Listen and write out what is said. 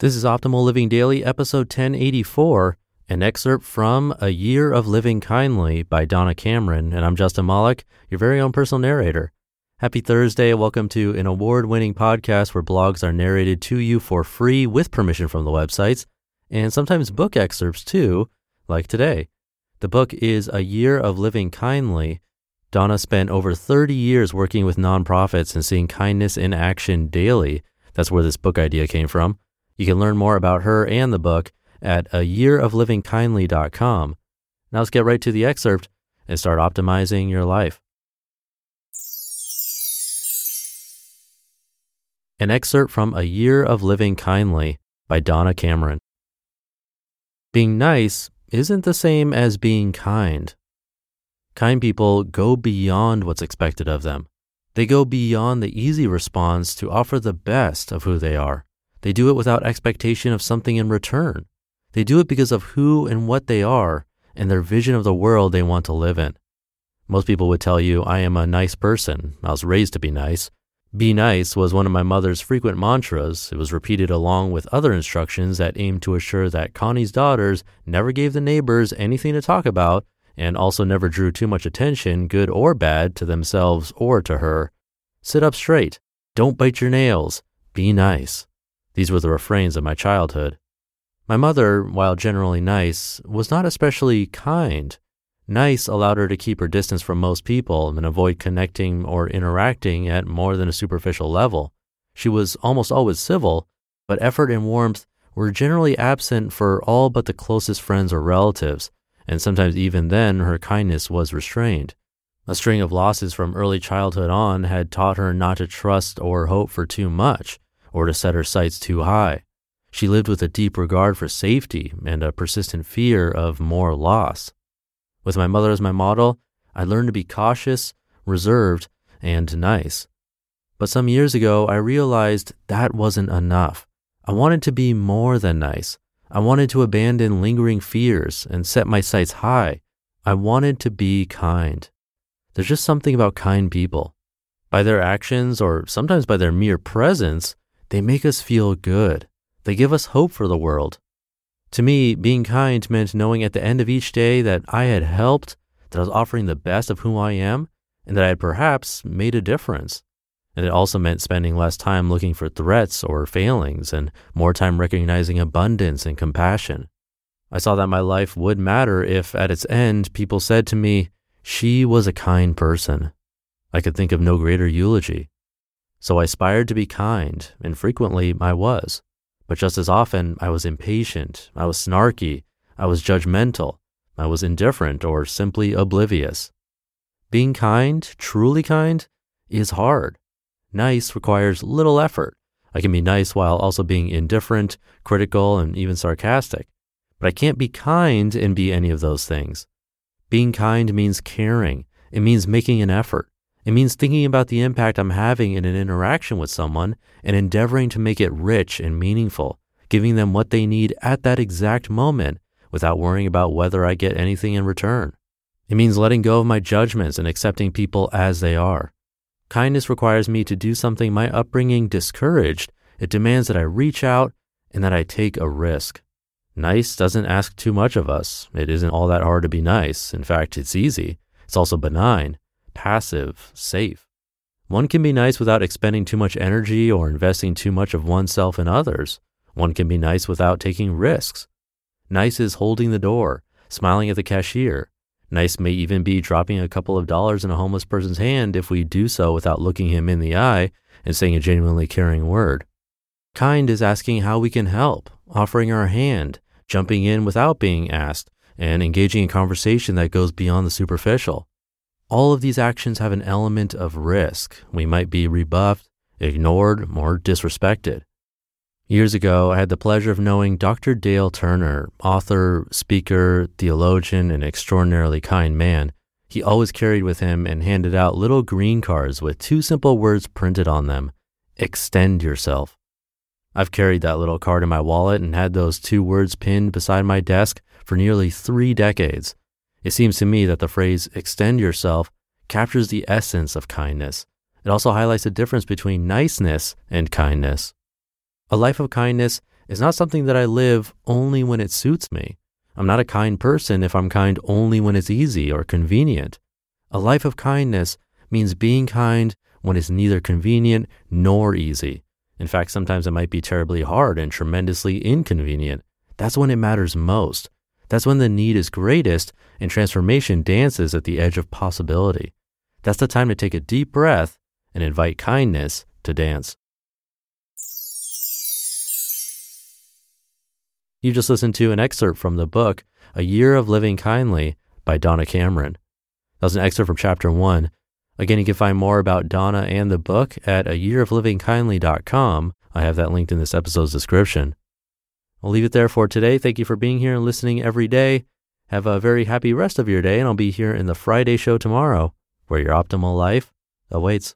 This is Optimal Living Daily, episode 1084, an excerpt from A Year of Living Kindly by Donna Cameron, and I'm Justin Malik, your very own personal narrator. Happy Thursday. Welcome to an award winning podcast where blogs are narrated to you for free with permission from the websites, and sometimes book excerpts too, like today. The book is A Year of Living Kindly. Donna spent over 30 years working with nonprofits and seeing kindness in action daily. That's where this book idea came from. You can learn more about her and the book at a yearoflivingkindly.com. Now let's get right to the excerpt and start optimizing your life. An excerpt from A Year of Living Kindly by Donna Cameron. Being nice isn't the same as being kind. Kind people go beyond what's expected of them. They go beyond the easy response to offer the best of who they are. They do it without expectation of something in return. They do it because of who and what they are and their vision of the world they want to live in. Most people would tell you, I am a nice person. I was raised to be nice. Be nice was one of my mother's frequent mantras. It was repeated along with other instructions that aimed to assure that Connie's daughters never gave the neighbors anything to talk about and also never drew too much attention, good or bad, to themselves or to her. Sit up straight. Don't bite your nails. Be nice. These were the refrains of my childhood. My mother, while generally nice, was not especially kind. Nice allowed her to keep her distance from most people and avoid connecting or interacting at more than a superficial level. She was almost always civil, but effort and warmth were generally absent for all but the closest friends or relatives, and sometimes even then her kindness was restrained. A string of losses from early childhood on had taught her not to trust or hope for too much, or to set her sights too high. She lived with a deep regard for safety and a persistent fear of more loss. With my mother as my model, I learned to be cautious, reserved, and nice. But some years ago, I realized that wasn't enough. I wanted to be more than nice. I wanted to abandon lingering fears and set my sights high. I wanted to be kind. There's just something about kind people. By their actions, or sometimes by their mere presence, they make us feel good. They give us hope for the world. To me, being kind meant knowing at the end of each day that I had helped, that I was offering the best of who I am, and that I had perhaps made a difference. And it also meant spending less time looking for threats or failings and more time recognizing abundance and compassion. I saw that my life would matter if at its end people said to me, she was a kind person. I could think of no greater eulogy. So I aspired to be kind, and frequently I was. But just as often, I was impatient, I was snarky, I was judgmental, I was indifferent, or simply oblivious. Being kind, truly kind, is hard. Nice requires little effort. I can be nice while also being indifferent, critical, and even sarcastic. But I can't be kind and be any of those things. Being kind means caring. It means making an effort. It means thinking about the impact I'm having in an interaction with someone and endeavoring to make it rich and meaningful, giving them what they need at that exact moment without worrying about whether I get anything in return. It means letting go of my judgments and accepting people as they are. Kindness requires me to do something my upbringing discouraged. It demands that I reach out and that I take a risk. Nice doesn't ask too much of us. It isn't all that hard to be nice. In fact, it's easy. It's also benign passive, safe. One can be nice without expending too much energy or investing too much of oneself in others. One can be nice without taking risks. Nice is holding the door, smiling at the cashier. Nice may even be dropping a couple of dollars in a homeless person's hand if we do so without looking him in the eye and saying a genuinely caring word. Kind is asking how we can help, offering our hand, jumping in without being asked, and engaging in conversation that goes beyond the superficial. All of these actions have an element of risk. We might be rebuffed, ignored, or disrespected. Years ago, I had the pleasure of knowing Dr. Dale Turner, author, speaker, theologian, and extraordinarily kind man. He always carried with him and handed out little green cards with two simple words printed on them extend yourself. I've carried that little card in my wallet and had those two words pinned beside my desk for nearly three decades. It seems to me that the phrase extend yourself captures the essence of kindness. It also highlights the difference between niceness and kindness. A life of kindness is not something that I live only when it suits me. I'm not a kind person if I'm kind only when it's easy or convenient. A life of kindness means being kind when it's neither convenient nor easy. In fact, sometimes it might be terribly hard and tremendously inconvenient. That's when it matters most. That's when the need is greatest and transformation dances at the edge of possibility. That's the time to take a deep breath and invite kindness to dance. You just listened to an excerpt from the book, A Year of Living Kindly by Donna Cameron. That was an excerpt from chapter one. Again, you can find more about Donna and the book at a yearoflivingkindly.com. I have that linked in this episode's description. I'll leave it there for today. Thank you for being here and listening every day. Have a very happy rest of your day, and I'll be here in the Friday show tomorrow, where your optimal life awaits.